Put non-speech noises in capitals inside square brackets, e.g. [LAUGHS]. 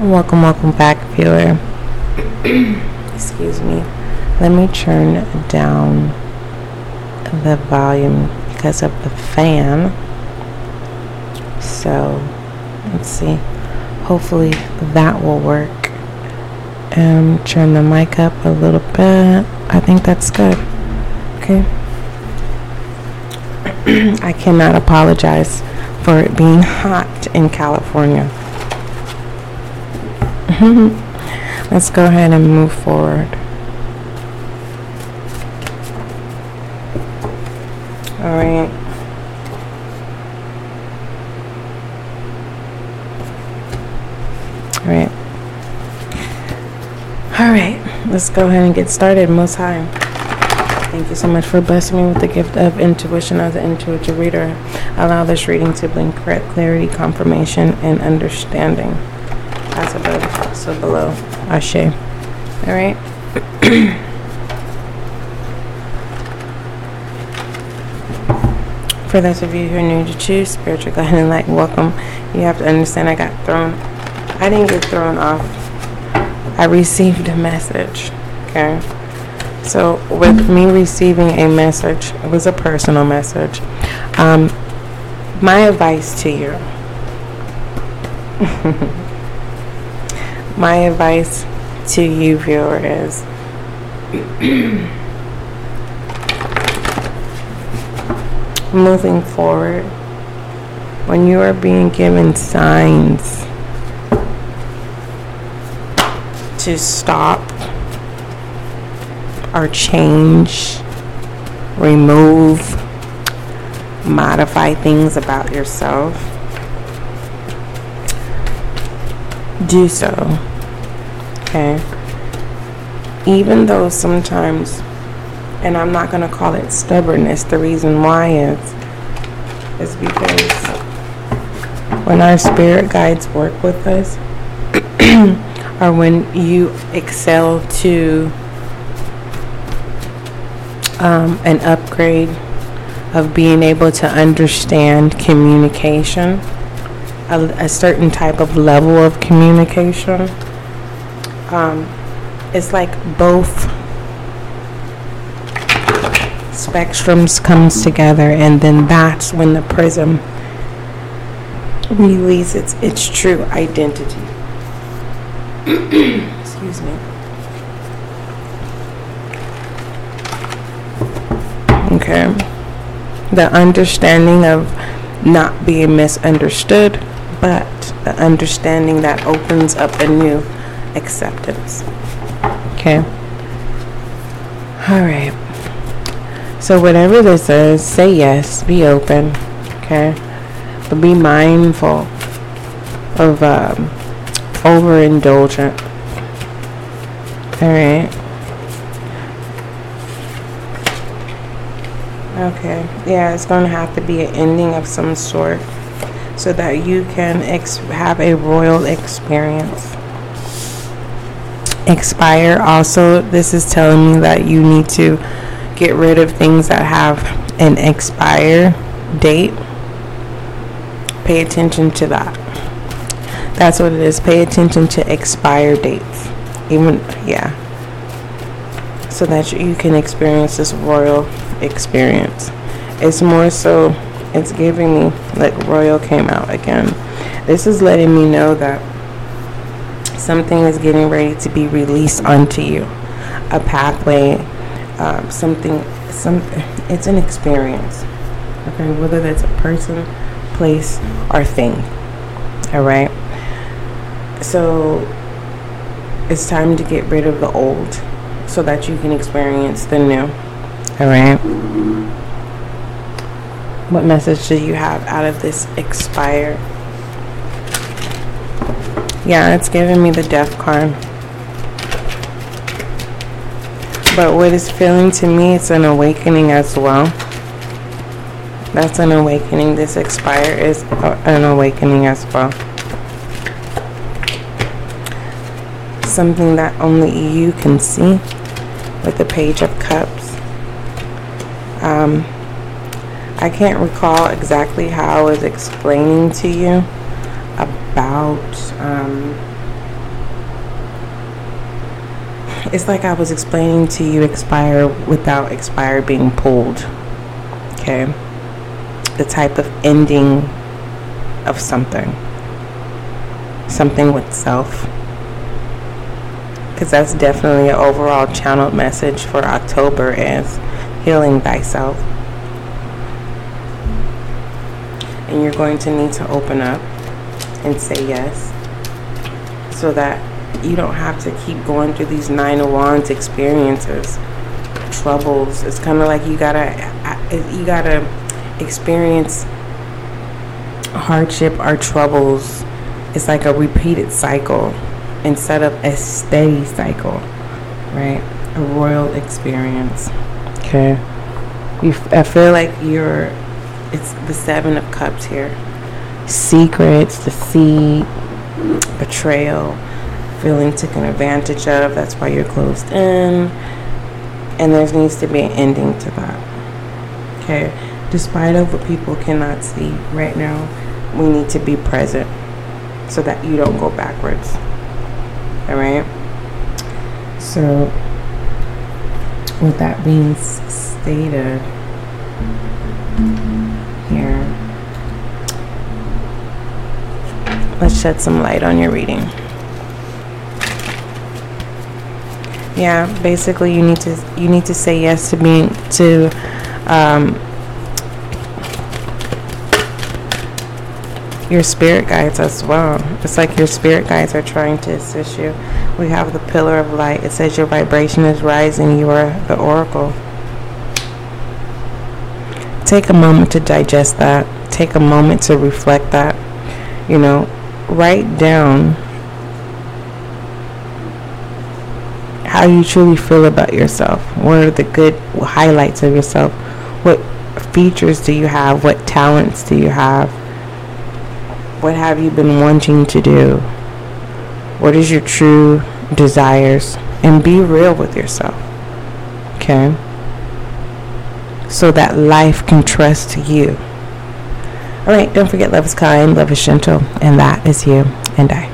Welcome, welcome back, viewer. [CLEARS THROAT] Excuse me. Let me turn down the volume because of the fan. So, let's see. Hopefully that will work. And um, turn the mic up a little bit. I think that's good. Okay. [CLEARS THROAT] I cannot apologize for it being hot in California. [LAUGHS] Let's go ahead and move forward. All right. All right. All right. Let's go ahead and get started. Most High. Thank you so much for blessing me with the gift of intuition as an intuitive reader. Allow this reading to bring clarity, confirmation, and understanding. As above, so below. Ashe. All right. For those of you who are new to choose Spiritual Guiding Light, welcome. You have to understand I got thrown. I didn't get thrown off. I received a message. Okay. So, with me receiving a message, it was a personal message. Um, my advice to you [LAUGHS] my advice to you, viewer, is [CLEARS THROAT] moving forward, when you are being given signs to stop or change, remove, modify things about yourself, do so. Okay? Even though sometimes, and I'm not going to call it stubbornness, the reason why is, is because when our spirit guides work with us, [CLEARS THROAT] or when you excel to um, an upgrade of being able to understand communication, a, a certain type of level of communication. Um, it's like both spectrums comes together and then that's when the prism releases its, its true identity. [CLEARS THROAT] Excuse me. Okay. The understanding of not being misunderstood, but the understanding that opens up a new acceptance. Okay. All right. So, whatever this is, say yes, be open. Okay. But be mindful of um, overindulgent. All right. Okay, yeah, it's going to have to be an ending of some sort so that you can ex- have a royal experience. Expire also, this is telling me that you need to get rid of things that have an expire date. Pay attention to that. That's what it is. Pay attention to expire dates. Even, yeah. So that you can experience this royal experience. It's more so, it's giving me like Royal came out again. This is letting me know that something is getting ready to be released onto you. A pathway, um, something, something. It's an experience. Okay, whether that's a person, place, or thing. All right. So it's time to get rid of the old so that you can experience the new. All right. What message do you have out of this expire? Yeah, it's giving me the death card. But what is feeling to me, it's an awakening as well. That's an awakening. This expire is an awakening as well. Something that only you can see with the Page of Cups. Um, I can't recall exactly how I was explaining to you about um, it's like I was explaining to you expire without expire being pulled. Okay? The type of ending of something. Something with self. Because that's definitely an overall channeled message for October is healing thyself. And you're going to need to open up and say yes so that you don't have to keep going through these nine of wands experiences troubles. It's kind of like you gotta you gotta experience hardship or troubles. It's like a repeated cycle instead of a steady cycle right? A royal experience. Okay. You i feel like you're it's the seven of cups here secrets deceit betrayal feeling taken advantage of. That's why you're closed in. And there needs to be an ending to that. Okay. Despite of what people cannot see right now, we need to be present so that you don't go backwards. All right. So, with that being stated, let's shed some light on your reading. yeah basically you need to you need to say yes to being to um, your spirit guides as well. It's like your spirit guides are trying to assist you. We have the pillar of light. It says your vibration is rising. You are the oracle. Take a moment to digest that. Take a moment to reflect that. You know write down how you truly feel about yourself. What are the good highlights of yourself? What features do you have? What talents do you have? What have you been wanting to do? What is your true desires? And be real with yourself. Okay? So that life can trust you. All right, don't forget love is kind, love is gentle, and that is you and I.